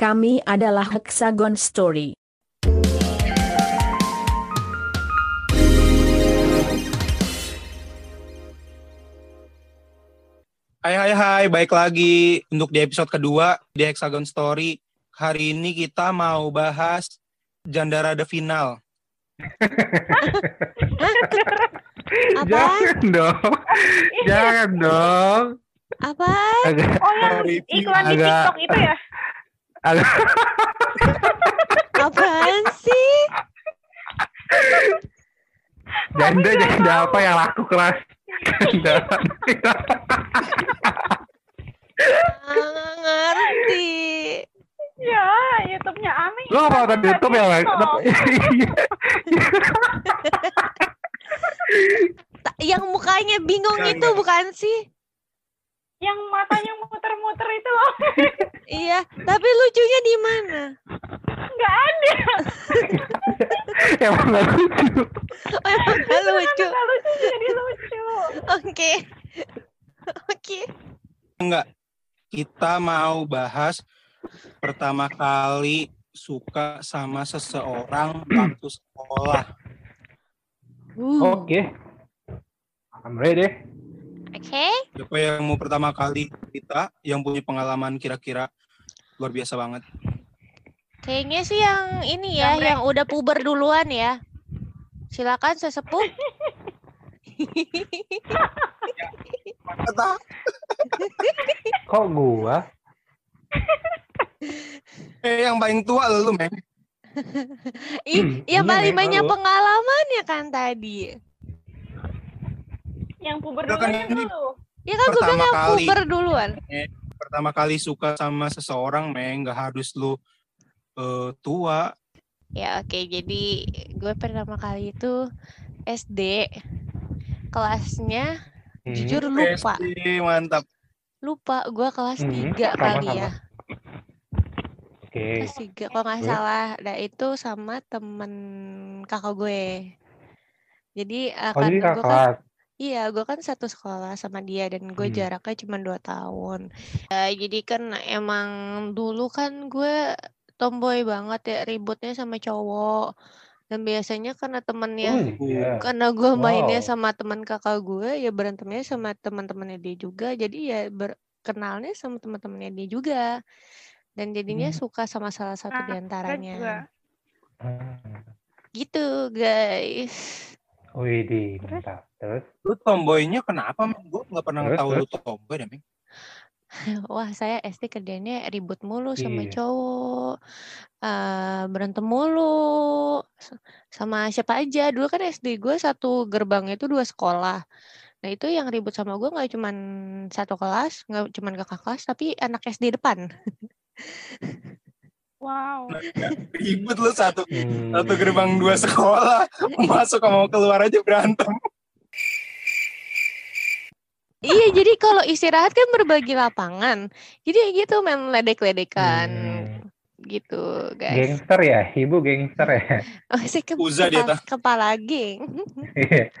Kami adalah Hexagon Story. Hai hai hai, baik lagi untuk di episode kedua di Hexagon Story. Hari ini kita mau bahas Jandarada Final. Apa? Jangan dong. Jangan dong. Apa? Agak Oh yang iklan di TikTok itu ya? Apaan sih? janda janda apa yang laku keras. Janda. Nggak ngerti. Ya, YouTube-nya Ami. Lo mau nonton YouTube ya, Mak? Ta- Yang mukanya bingung itu bukan sih? Yang matanya muter-muter itu loh. Iya, tapi lucunya di mana? Nggak ada. Emang nggak lucu. Oh, emang nggak lucu. Nggak lucu jadi lucu. Oke. Oke. Enggak, kita mau bahas pertama kali suka sama seseorang waktu sekolah. Uh, Oke. I'm ready. Oke. Siapa yang mau pertama kali kita yang punya pengalaman kira-kira luar biasa banget. Kayaknya sih yang ini ya, Jamrek. yang udah puber duluan ya. Silakan sesepuh. Kata, Kok gua? eh yang paling tua lu, Meng. Ih, yang iya, paling banyak pengalaman ya kan tadi. Yang puber kan duluan ini- dulu. Ya kan gue bilang Pertama yang kali. puber duluan. Pertama kali suka sama seseorang, Meng, nggak harus lu eh, tua. Ya oke, jadi gue pertama kali itu SD kelasnya Hmm. jujur lupa SD, mantap. lupa gue kelas Hmm, tiga sama, kali sama. ya Oke. kelas tiga kalau nggak salah nah itu sama temen kakak gue jadi eh, Oh, kakak gue kan. Iya gue kan satu sekolah sama dia dan gue Hmm. jaraknya cuma dua tahun Eh, jadi kan emang dulu kan gue tomboy banget ya ributnya sama cowok dan biasanya karena temennya Oh, iya. karena gue mainnya Wow. sama teman kakak gue ya berantemnya sama teman-temannya dia juga jadi ya berkenalnya sama teman-temannya dia juga dan jadinya Hmm. suka sama salah satu Nah, Ah. gitu guys Wih, di mantap. Terus? Lu tomboynya kenapa, Meng? Gue nggak pernah Terus, tahu lu terus? tomboy deh, Meng. wah saya SD kerjanya ribut mulu sama Iya. cowok eh berantem mulu sama siapa aja dulu kan SD gue satu gerbang itu dua sekolah nah itu yang ribut sama gue nggak cuman satu kelas nggak cuman kakak kelas tapi anak SD depan Wow. Ribut lu satu Hmm. satu gerbang dua sekolah masuk mau keluar aja berantem Iya, jadi kalau istirahat kan berbagi lapangan. Jadi gitu main ledek-ledekan. Hmm. Gitu, guys. Gangster ya? Ibu gangster ya? Oh, sih ke, Uza dia, kepala, kepala geng. Iya.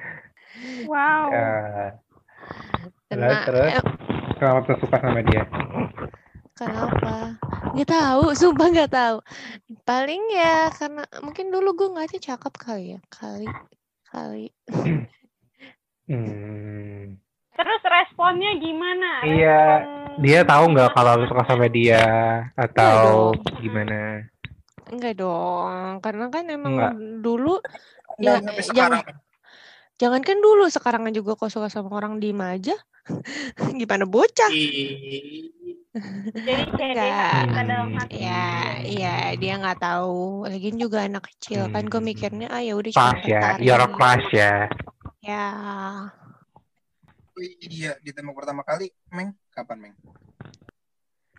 Wow. Kena, terus? eh, Kenapa tuh suka sama dia? kenapa? Nggak tahu, sumpah nggak tahu. Paling ya karena mungkin dulu gue ngeliatnya cakep kali ya. Kali, kali. Hmm. Terus responnya gimana? Iya, Respon Dia tahu nggak kalau lu suka sama dia atau dong. gimana? Enggak dong, karena kan emang Enggak. dulu Ya, sampai eh, sekarang Jangankan dulu, sekarang juga kok suka sama orang diem aja. Gimana bocah? Jadi kayak dia Enggak. nggak suka dalam hati. Ya, iya dia nggak tahu. Lagian juga anak kecil kan gue Hmm. mikirnya ah ya udah cuma Pas ya, your crush ya. Ya, iya ditembak pertama kali Meng kapan Meng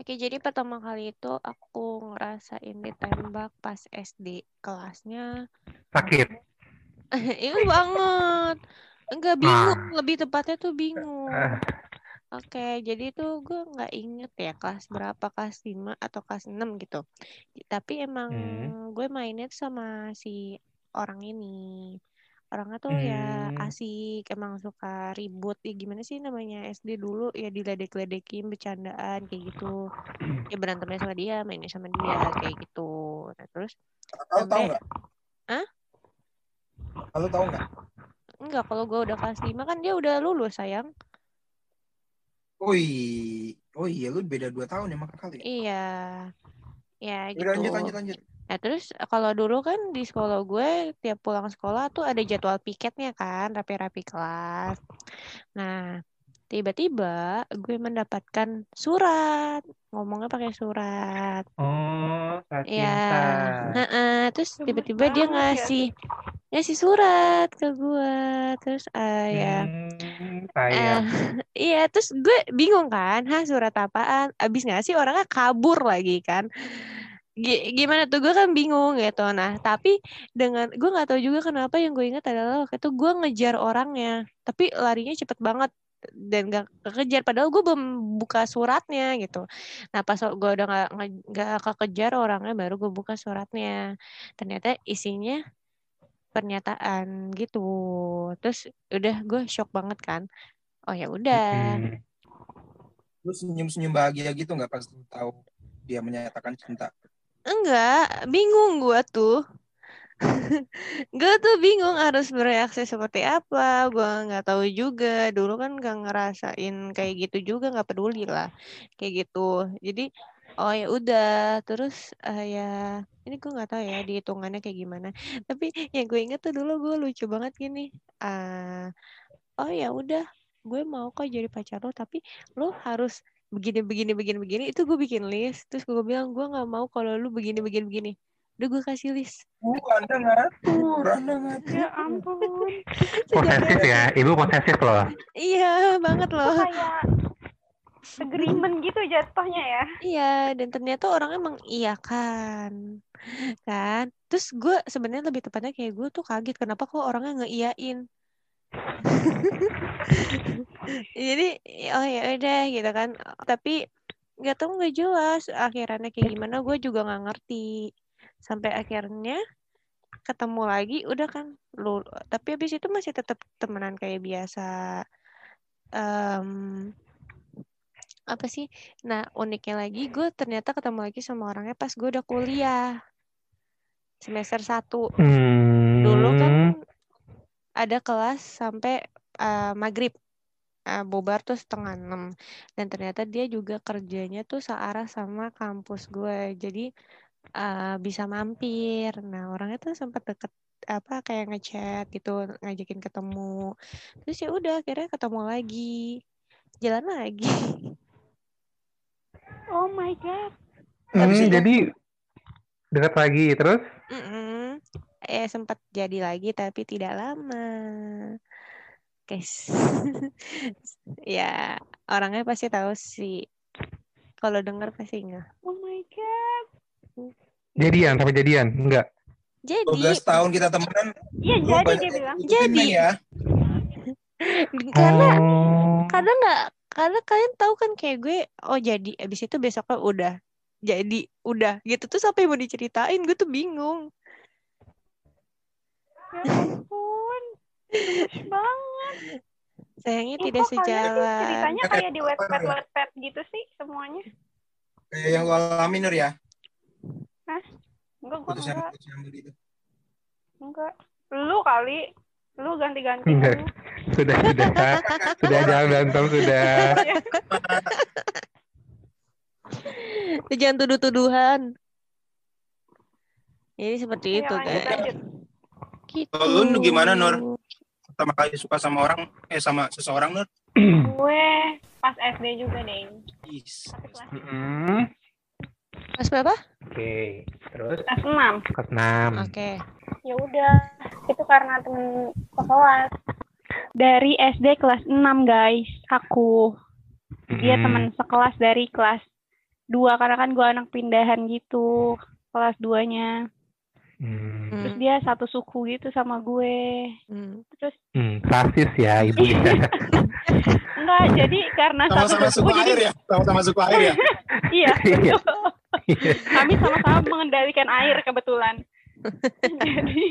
oke jadi pertama kali itu aku ngerasain ditembak pas SD kelasnya. Sakit. Iya banget. Enggak bingung, lebih tepatnya tuh bingung. Ah. Oke, jadi itu gue nggak inget ya kelas berapa, kelas 5 atau kelas 6 gitu. Tapi emang Hmm. gue mainnya sama si orang ini. Orangnya tuh ya Hmm. asik emang suka ribut ya gimana sih namanya SD dulu ya diledek-ledekin bercandaan kayak gitu ya berantemnya sama dia mainnya sama dia kayak gitu nah terus Tahu tahu nggak? Hah? Lalu tahu nggak? enggak kalau gue udah kelas 5 kan dia udah lulus sayang Oh iya, oh iya lu beda dua tahun ya maka kali. iya ya gitu Udah lanjut lanjut lanjut. Nah, terus kalau dulu kan di sekolah gue tiap pulang sekolah tuh ada jadwal piketnya kan, rapi-rapi kelas. Nah, tiba-tiba gue mendapatkan surat, ngomongnya pakai surat. Oh, saat Ya, cinta. heeh. terus tiba-tiba dia ya. ngasih ngasih surat ke gue. Terus eh, ya Hmm, eh, sayang. iya, terus gue bingung kan, hah surat apaan? Abis ngasih orangnya kabur lagi kan. Gi- Gimana tuh gue kan bingung gitu. Nah, tapi dengan gue nggak tahu juga kenapa yang gue ingat adalah waktu itu gue ngejar orangnya, tapi larinya cepet banget dan gak kekejar padahal gue belum buka suratnya gitu. Nah pas gue udah nge- nggak kekejar orangnya baru gue buka suratnya. Ternyata isinya pernyataan gitu. Terus udah gue shock banget kan. Oh ya udah. Hmm. Lu senyum-senyum bahagia gitu nggak pas tahu dia menyatakan cinta? Enggak, bingung gua tuh. Gue tuh bingung harus bereaksi seperti apa. Gua nggak tahu juga. Dulu kan nggak ngerasain kayak gitu juga, nggak peduli lah, kayak gitu. Jadi, oh ya udah. Terus eh, ya ini gue nggak tahu ya dihitungannya kayak gimana. Tapi yang gue inget tuh dulu gue lucu banget gini. ah oh ya udah, gue mau kok jadi pacar lo, tapi lo harus begini begini begini begini itu gue bikin list. Terus gue bilang gue nggak mau kalau lu begini begini begini. Udah gue kasih list. Uh, anda ngatur, anda ngatur. Ya? Ampun. Posesif ya, ibu posesif loh. iya banget loh. Kayak agreement gitu jatuhnya ya. iya dan ternyata orang emang iya kan. Kan? Terus gue sebenarnya lebih tepatnya kayak gue tuh kaget kenapa kok orangnya ngeiyain jadi oh ya udah gitu kan. Tapi nggak tahu nggak jelas akhirannya kayak gimana. Gue juga nggak ngerti. Sampai akhirnya ketemu lagi udah kan lu tapi habis itu masih tetap temenan kayak biasa. Em, apa sih? Nah uniknya lagi gue ternyata ketemu lagi sama orangnya pas gue udah kuliah. Semester 1 Hmm. dulu kan ada kelas sampai eh, maghrib. Eh, bobar tuh setengah enam. Dan ternyata dia juga kerjanya tuh searah sama kampus gue. Jadi eh, bisa mampir. Nah orangnya tuh sempat deket apa kayak ngechat gitu ngajakin ketemu. Terus ya udah akhirnya ketemu lagi. Jalan lagi. Oh my god. Hmm, jadi dekat lagi terus Mm-mm. eh sempat jadi lagi tapi tidak lama guys ya orangnya pasti tahu sih kalau dengar pasti nggak Oh my god. jadian sampai jadian enggak 12 jadi tahun kita temenan, Iya jadi dia bilang. Jadi. Ya. karena oh. karena nggak karena kalian tahu kan kayak gue oh jadi abis itu besoknya udah jadi udah gitu tuh sampai mau diceritain gue tuh bingung Ya ampun. Banget. sayangnya Ih, tidak sejalan ceritanya Kayak kayak di wetpad ya? wetpad gitu sih semuanya. Kayak yang lu alami Nur ya. Enggak, yang enggak. gitu. Enggak. Lu kali. Lu ganti-ganti. Enggak. lu. sudah sudah sudah jangan berantem sudah jangan tuduh-tuduhan jadi seperti Iya, itu lanjut, kan lanjut. gitu Kalau lu gimana, Nur? Pertama kali suka sama orang, eh sama seseorang Nur. Gue pas SD juga deh. Kelas, Hmm, Mas berapa? oke terus kelas 6. kelas enam Oke. Ya udah, itu karena temen sekelas. Dari SD kelas 6 guys, aku. Dia Hmm. teman sekelas dari kelas 2 karena kan gue anak pindahan gitu kelas 2-nya. Hmm. Terus dia satu suku gitu sama gue. Hmm. Terus Hmm, rasis ya ibu ya. enggak, jadi karena Sama-sama satu suku suku jadi air ya. Sama-sama suku air ya. iya, Iya. Kami sama-sama mengendalikan air kebetulan. jadi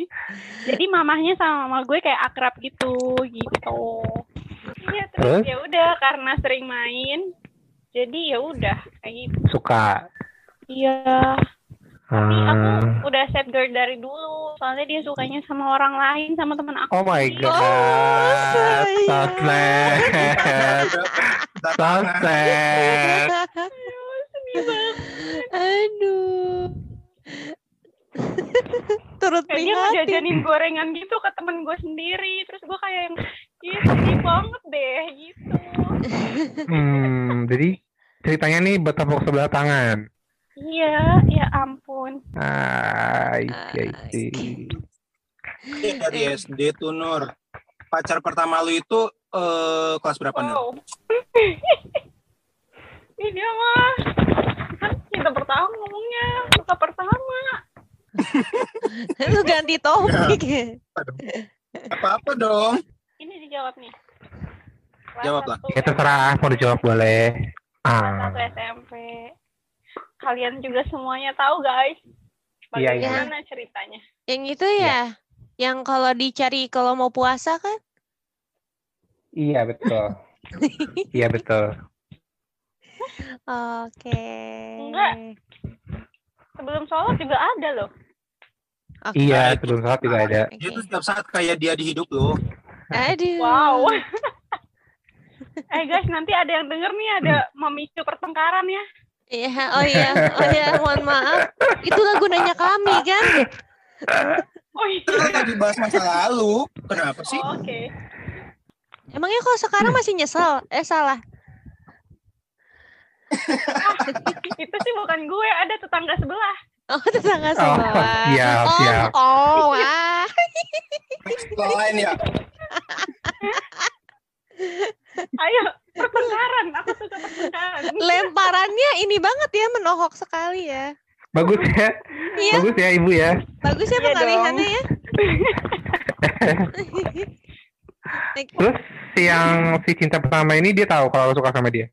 jadi mamahnya sama mama gue kayak akrab gitu gitu iya terus Terus? ya udah karena sering main jadi ya udah kayak gitu Suka. iya tapi aku Hmm. udah set guard dari dulu soalnya dia sukanya sama orang lain sama teman aku Oh my god. sad. sedih banget Aduh. Turut kayak dia prihatin. ngejajanin gorengan gitu ke temen gue sendiri terus gue kayak yang iya sedih banget deh gitu Hmm, jadi ceritanya nih bertepuk sebelah tangan. iya ya ampun Ah, I see, I Ah, see. Ini dari SD tuh Nur. Pacar pertama lu itu eh, kelas berapa Nur? wow ini dia mah kan cinta pertama ngomongnya suka pertama Lu ganti topik. Apa-apa dong. ini dijawab nih Jawab lah. satu Ya terserah mau dijawab boleh. Ah, satu SMP kalian juga semuanya tahu guys Iya, iya. bagaimana ceritanya Yang itu ya, yang kalau dicari kalau mau puasa kan? iya betul. Iya betul. Oke. Enggak. sebelum sholat juga ada loh Oke. Iya, sebelum sholat juga ada. Oke. Dia tuh setiap saat kayak dia di hidup lu. Aduh. wow eh guys nanti ada yang denger nih ada memicu pertengkaran ya Iya, oh iya, oh iya, mohon maaf. Itulah gunanya kami kan. oh iya Kita lagi bahas masa lalu. Kenapa sih? Oh, oke Emangnya kok sekarang masih nyesel? Eh salah. itu sih bukan gue ada tetangga sebelah Oh tetangga Oh, sebelah. siap, oh, siap. oh, wah. Sekolah lain ya. ayo pertengkaran aku suka pertengkaran Lemparannya ini banget ya, menohok sekali ya. Bagus ya. Iya, Bagus ya Ibu ya. bagus ya Iya pengalihannya ya. Terus si yang si cinta pertama ini dia tahu kalau lo suka sama dia.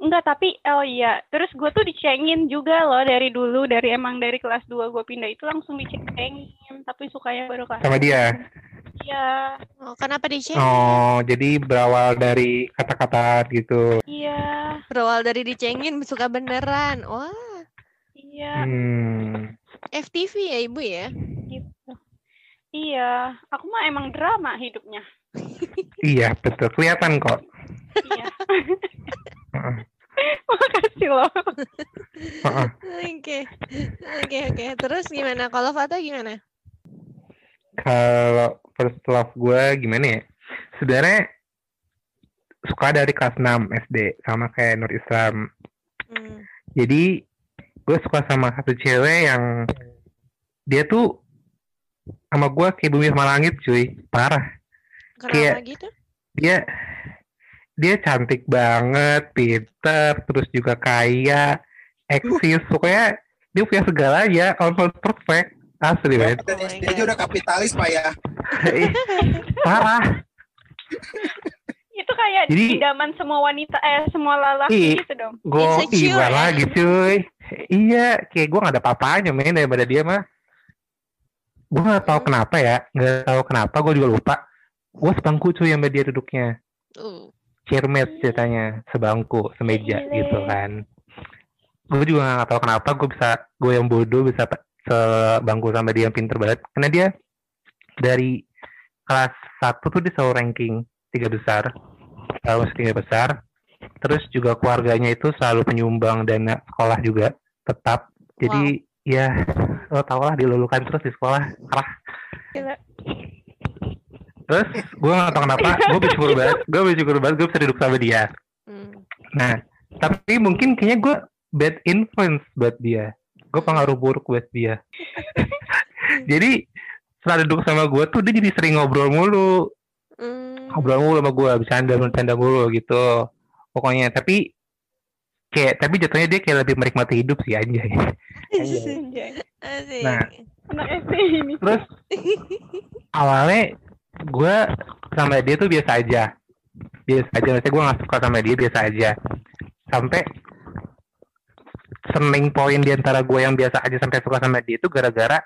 Enggak, tapi oh iya. Terus gue tuh dicengin juga loh dari dulu, dari emang dari kelas 2 gue pindah itu langsung dicengin, tapi sukanya baru kelas. Sama dia. Iya, Oh, kenapa di? Oh, jadi berawal dari kata-kata gitu. iya, Berawal dari dicengin suka beneran. Wah, iya, Hmm. FTV ya ibu ya. gitu. Iya, aku mah emang drama hidupnya. Iya, betul. Kelihatan kok. Iya. Makasih loh. Heeh. Oke, oke, oke. Terus gimana? Kalau Fata gimana? Kalau first love gue gimana ya? Sebenarnya suka dari kelas 6 SD sama kayak Nur Islam. Hmm. Jadi gue suka sama satu cewek yang dia tuh sama gue kayak bumi sama langit cuy parah Kenapa Kayak- gitu? dia dia cantik banget pinter terus juga kaya eksis pokoknya dia punya segalanya almost perfect asli banget Dari Oh SD aja udah kapitalis pak ya. Ih, parah Itu kayak Jadi- idaman semua wanita eh semua lelaki gitu dong. gue iba ya? lagi cuy iya kayak gue gak ada apa-apanya main daripada dia mah gue gak tahu Hmm. kenapa ya gak tahu kenapa gue juga lupa gue sebangku cuy sama dia duduknya Uh. chairmate ceritanya sebangku semeja Gile. gitu kan gue juga gak tahu kenapa gue bisa gue yang bodoh bisa sebangku sama dia yang pinter banget. Karena dia dari kelas satu tuh dia selalu ranking tiga besar selalu tiga besar. Terus juga keluarganya itu selalu penyumbang dana sekolah juga tetap. Jadi ya lo tau lah dilulukan terus di sekolah. Gila. terus gue gak tau kenapa gue bersyukur banget gue bersyukur banget gue bisa duduk sama dia. Hmm. Nah, tapi mungkin kayaknya gue bad influence buat dia. Gue pengaruh buruk buat dia. jadi setelah duduk sama gue tuh dia jadi sering ngobrol mulu, Hmm. ngobrol mulu sama gue, bercanda bercanda mulu gitu. Pokoknya tapi kayak tapi jatuhnya dia kayak lebih menikmati hidup sih aja. Asik. Nah. Anak SD ini. Terus awalnya gue sama dia tuh biasa aja, biasa aja. Maksudnya gue gak suka sama dia biasa aja. Sampai turning point di antara gue yang biasa aja sampai suka sama dia itu gara-gara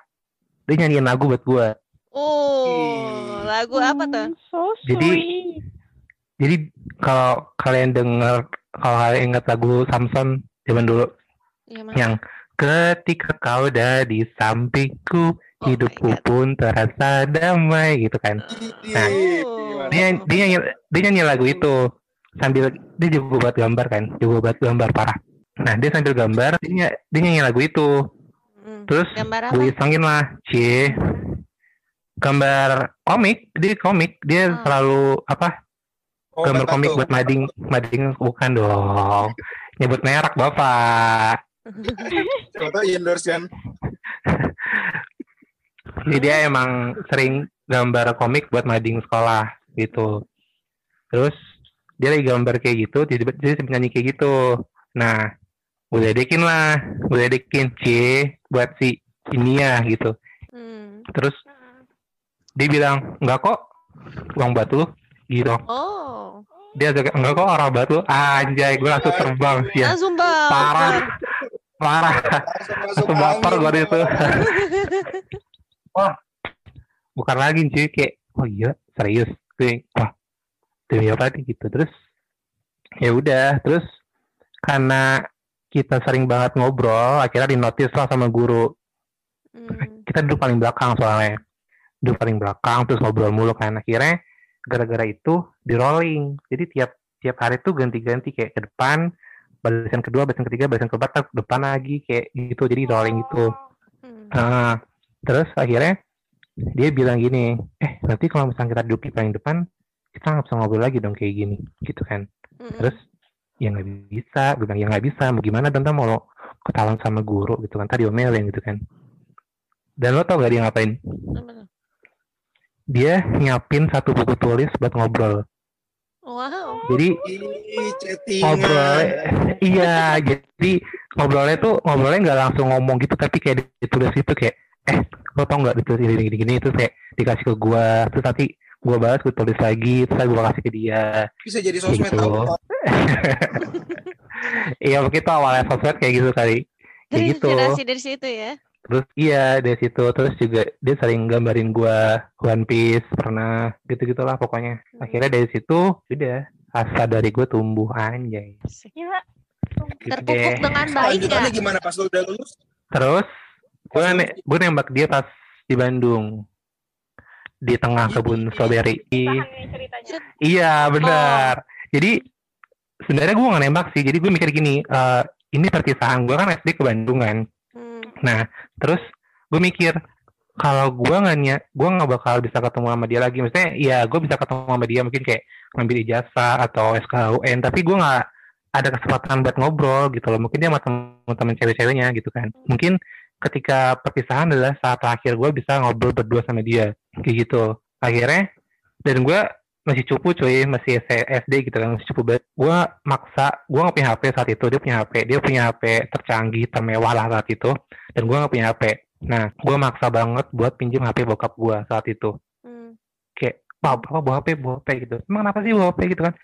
dia nyanyiin lagu buat gue Oh, lagu apa tuh? Hmm, So Jadi- sweet. jadi kalau kalian denger kalau kalian ingat lagu Samson zaman dulu Iya, Mas. yang ketika kau ada di sampingku Oh hidupku pun terasa damai gitu kan Nah, Oh. dia dia nyanyi dia nyanyi lagu itu sambil dia juga buat gambar kan juga buat gambar parah nah dia sambil gambar dia, ny- dia nyanyi lagu itu. Hmm. terus Gambar gue isengin lah cie gambar komik dia komik dia Oh. selalu apa? Oh, gambar komik buat mading mading bukan dong. Nyebut merek bapak. Tahu endorse kan. jadi dia emang sering gambar komik buat mading sekolah gitu. Terus dia lagi gambar kayak gitu tiba-tiba dia nyanyi kayak gitu. Nah gue ledekin lah gue ledekin C buat si ini ya gitu. Hmm. terus dia bilang enggak kok uang batu gitu. Oh, dia juga enggak kok orang batu. Anjay gue langsung terbang sih ya langsung bang. parah. Parah. Langsung baper gue itu. Wah. Bukan lagi cuy kayak oh iya serius gue wah. Demi apa gitu. Terus ya udah terus karena kita sering banget ngobrol akhirnya di notice lah sama guru. Hmm. kita duduk paling belakang soalnya. Duduk paling belakang terus ngobrol mulu kan. Akhirnya gara-gara itu di rolling jadi tiap tiap hari tuh ganti-ganti. Kayak ke depan barisan kedua barisan ketiga barisan keempat ke depan lagi. Kayak gitu. Jadi rolling itu Hmm. Nah, terus akhirnya dia bilang gini, eh nanti kalau misalnya kita duduk di paling depan, kita nggak bisa ngobrol lagi dong kayak gini, gitu kan. Hmm. Terus ya nggak bisa, gue bilang ya nggak bisa, mau gimana dan mau lo ketahuan sama guru gitu kan, tadi omelin gitu kan. Dan lo tau gak dia ngapain? Dia nyiapin satu buku tulis buat ngobrol. Wow. Jadi Ih, ngobrolnya, iya, jadi ngobrolnya tuh ngobrolnya nggak langsung ngomong gitu, tapi kayak ditulis gitu kayak, eh, lo tau nggak ditulis ini gini gini, terus kayak dikasih ke gua, terus nanti gua balas gua tulis lagi, terus gua kasih ke dia. Bisa jadi sosmed Gitu. Iya begitu awalnya sosmed kayak gitu kali. Kayak Dari gitu. dari situ ya. Terus iya dari situ terus juga dia sering gambarin gua One Piece pernah gitu gitulah pokoknya. Akhirnya dari situ udah asa dari gue tumbuh anjay. Gila. Gitu Terpupuk dengan baik ya. gimana pas lo udah lulus? Terus gue gue nembak dia pas di Bandung di tengah kebun strawberry. Tahan nih ceritanya. Iya benar. Jadi sebenarnya gue nggak nembak sih. Jadi gue mikir gini, eh, ini perpisahan gue kan SD ke Bandung kan. Hmm. Nah terus gue mikir kalau gue nggak niat, gue nggak bakal bisa ketemu sama dia lagi. Maksudnya ya gue bisa ketemu sama dia mungkin kayak ngambil ijazah atau SKUN. Tapi gue nggak ada kesempatan buat ngobrol gitu loh. Mungkin dia sama teman-teman cewek-ceweknya gitu kan. Mungkin ketika perpisahan adalah saat terakhir gue bisa ngobrol berdua sama dia kayak gitu. Akhirnya dan gue masih cupu cuy masih SD gitu kan masih cupu banget. Gue maksa gue nggak punya HP saat itu dia punya HP dia punya HP tercanggih termewah lah saat itu dan gue nggak punya HP nah gue maksa banget buat pinjam HP bokap gue saat itu. Hmm. kayak pak bapak bawa HP bawa HP gitu. Emang kenapa sih bawa HP gitu kan.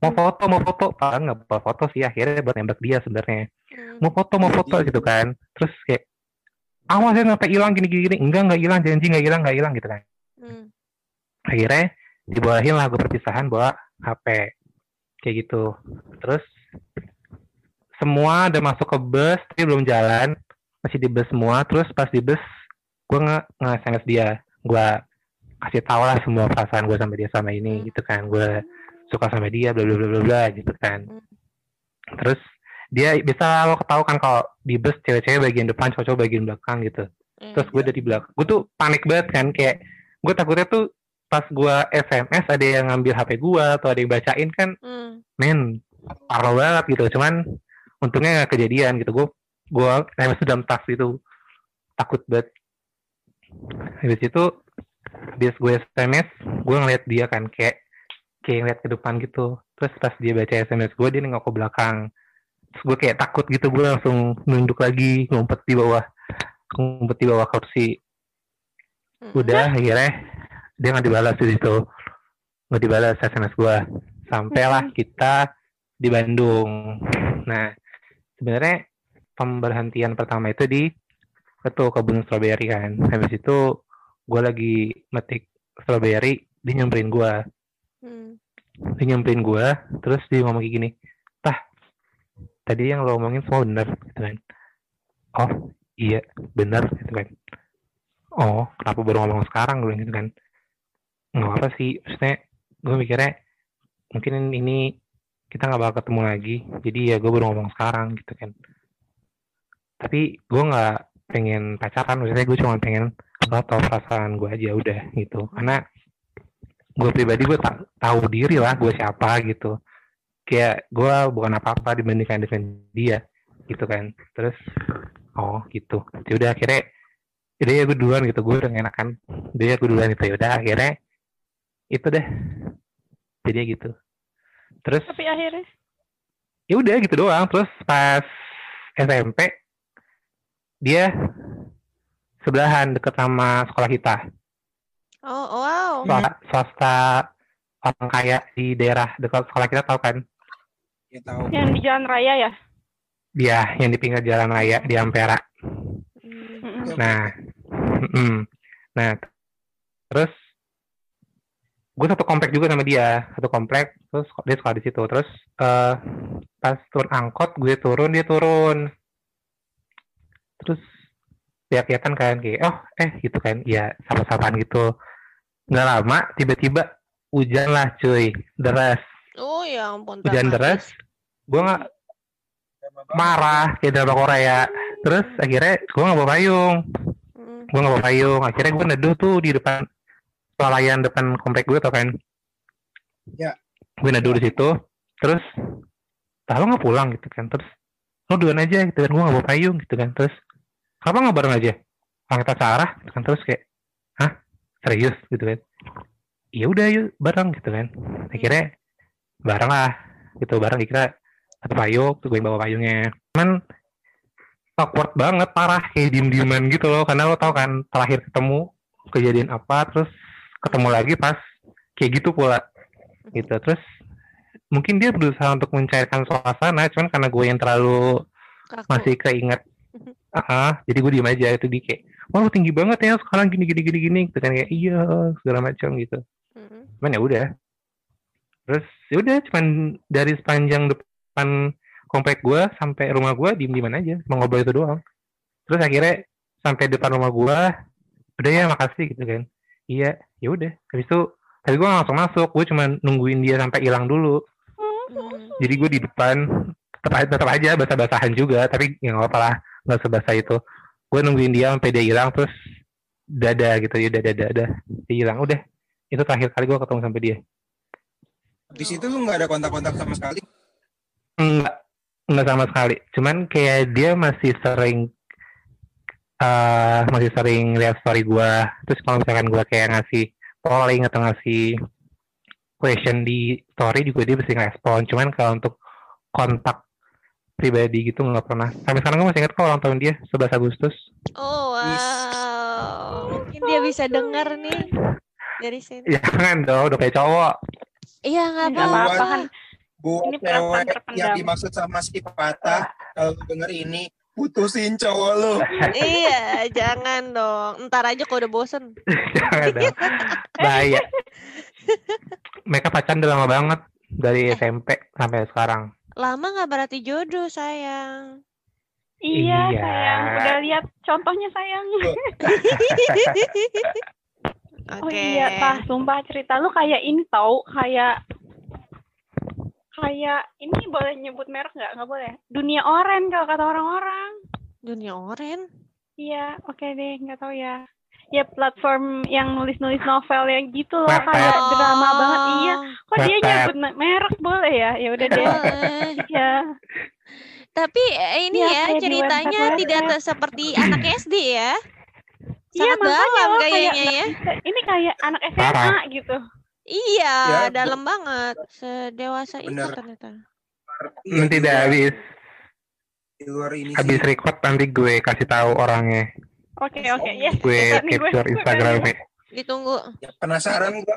Mau foto mau foto. Pak nggak bawa foto sih akhirnya buat nembak dia sebenarnya. Hmm. mau foto mau foto gitu kan. Terus kayak awas ya sampai hilang gini gini enggak nggak hilang janji nggak hilang nggak hilang gitu kan Hmm. akhirnya dibolehin lah gue perpisahan bawa HP kayak gitu terus semua udah masuk ke bus tapi belum jalan masih di bus semua terus pas di bus gue nge nge SMS dia gue kasih tau lah semua perasaan gue sama dia sama ini Hmm. gitu kan gue suka sama dia bla bla bla bla bla gitu kan Hmm. terus dia bisa lo ketahui kan kalau di bus cewek-cewek bagian depan cowok-cowok bagian belakang gitu Hmm. terus gue dari belakang gue tuh panik banget kan kayak gue takutnya tuh pas gue SMS ada yang ngambil HP gue atau ada yang bacain kan Hmm. men parah banget gitu. Cuman untungnya gak kejadian gitu. Gue gue SMS dalam tas itu takut banget. Habis itu habis gue SMS gue ngeliat dia kan kayak kayak ngeliat ke depan gitu. Terus pas dia baca SMS gue dia nengok ke belakang. Terus gue kayak takut gitu. Gue langsung nunduk lagi ngumpet di bawah ngumpet di bawah kursi Hmm. udah akhirnya dia nggak dibalas di situ. Nggak dibalas SMS gua. Sampailah kita di Bandung. Nah sebenarnya pemberhentian pertama itu di itu kebun strawberry kan. Habis itu gue lagi metik strawberry dia nyamperin gue Hmm. dia nyamperin gue terus dia ngomong kayak gini tah tadi yang lo omongin semua bener gitu kan. Oh iya bener gitu kan oh kenapa baru ngomong sekarang gue gitu kan nggak apa sih maksudnya gue mikirnya mungkin ini kita nggak bakal ketemu lagi jadi ya gue baru ngomong sekarang gitu kan tapi gue nggak pengen pacaran maksudnya gue cuma pengen lo tau perasaan gue aja udah gitu. Karena gue pribadi gue tak tahu diri lah gue siapa gitu. Kayak gue bukan apa-apa dibandingkan dengan dia gitu kan terus oh gitu. Ya udah akhirnya udah ya gue duluan gitu gue udah enakan udah ya gue duluan gitu ya udah akhirnya itu deh jadi gitu terus Tapi akhirnya ya udah gitu doang terus pas SMP dia sebelahan deket sama sekolah kita Oh, wow. swasta, swasta orang kaya di daerah dekat sekolah kita tahu kan Ya tahu. yang di jalan raya ya. dia yang di pinggir jalan raya di Ampera Hmm. Mm-mm. nah mm, nah terus gue satu komplek juga sama dia. Satu komplek terus dia sekolah di situ. Terus eh pas turun angkot gue turun dia turun. Terus ya kelihatan kan kayak oh eh gitu kan. Ya sama-samaan gitu. Nggak lama tiba-tiba hujan lah cuy. Deras. Oh ya ampun. hujan deras. Gue nggak marah kayak drama Korea. Terus akhirnya gue nggak bawa payung. Gue nggak bawa payung. Akhirnya gue neduh tuh di depan swalayan depan komplek gue tau kan? Ya. gue neduh di situ. Terus "Tah, lo nggak pulang? Gitu kan. Terus lo duluan aja gitu kan. Gue nggak bawa payung gitu kan. Terus kenapa nggak bareng aja? Orang kita searah gitu kan. Terus kayak hah? Serius? Gitu kan. Ya udah yuk bareng gitu kan. Akhirnya bareng lah gitu. Bareng kira satu payung tuh gue yang bawa payungnya. Cuman awkward banget parah kayak diem dieman gitu loh. Karena lo tau kan terakhir ketemu kejadian apa terus ketemu lagi pas kayak gitu pula. Gitu terus mungkin dia berusaha untuk mencairkan suasana cuman karena gue yang terlalu Kaku. masih keinget. Ah jadi gue diem aja itu di kayak wah lu tinggi banget ya sekarang gini gini gini gini gitu kan kayak iya segala macam gitu. Hmm. cuman ya udah. Terus ya udah cuman dari sepanjang depan komplek gue sampai rumah gue diem dieman aja mau ngobrol itu doang. Terus akhirnya sampai depan rumah gue udah ya makasih gitu kan. Iya ya udah. Habis itu tapi gue langsung masuk gue cuma nungguin dia sampai hilang dulu. Hmm. jadi gue di depan tetap aja tetap aja basah-basahan juga tapi ya nggak apa-apa lah nggak sebasah itu. Gue nungguin dia sampai dia hilang terus dada gitu ya dada dada dia hilang. Udah itu terakhir kali gue ketemu sampai dia. Di situ lu nggak ada kontak-kontak sama sekali. Enggak, enggak sama sekali. Cuman kayak dia masih sering eh masih sering lihat story gua. Terus kalau misalkan gua kayak ngasih polling atau ngasih question di story juga dia mesti ngerespon. Cuman kalau untuk kontak pribadi gitu nggak pernah. Sampai sekarang gue masih ingat kok ulang tahun dia 11 Agustus. Oh wow. Mungkin dia bisa dengar nih dari sini. Jangan dong, udah kayak cowok. Iya nggak Nggak apa-apa. apa-apa kan. Buat Ini cewek yang dimaksud sama si patah, kalau lu denger ini, putusin cowok lu. iya, jangan dong. Ntar aja kalau udah bosen. Jangan dong. Bahaya. Mereka pacaran udah lama banget dari SMP sampai sekarang. Lama nggak berarti jodoh sayang. Iya, Iya. sayang. Udah lihat contohnya sayang. Oke. Oh iya, tah, sumpah cerita lu kayak ini tau, kayak kayak ini boleh nyebut merek nggak? Nggak boleh. Dunia oren kalau kata orang-orang. Dunia oren. Iya, oke deh, nggak tahu ya. Ya platform yang nulis-nulis novel yang gitu loh, kayak drama banget. Iya, kok dia nyebut me- merek boleh ya? Ya udah deh. Ya, Tapi eh, ini Iya, ya di ceritanya tidak ter- seperti anak SD ya. iya Sangat makanya dalam kayaknya kayak ya. ini kayak anak SMA Parah. gitu. Iya, Ya, dalam banget. Sedewasa itu Bener. ternyata. Nanti di dah luar- habis Di luar ini habis sih. record nanti gue kasih tahu orangnya. Oke, oke, yes. Gue Nih, gue- capture gue Instagramnya. Ditunggu. Ya, penasaran gua.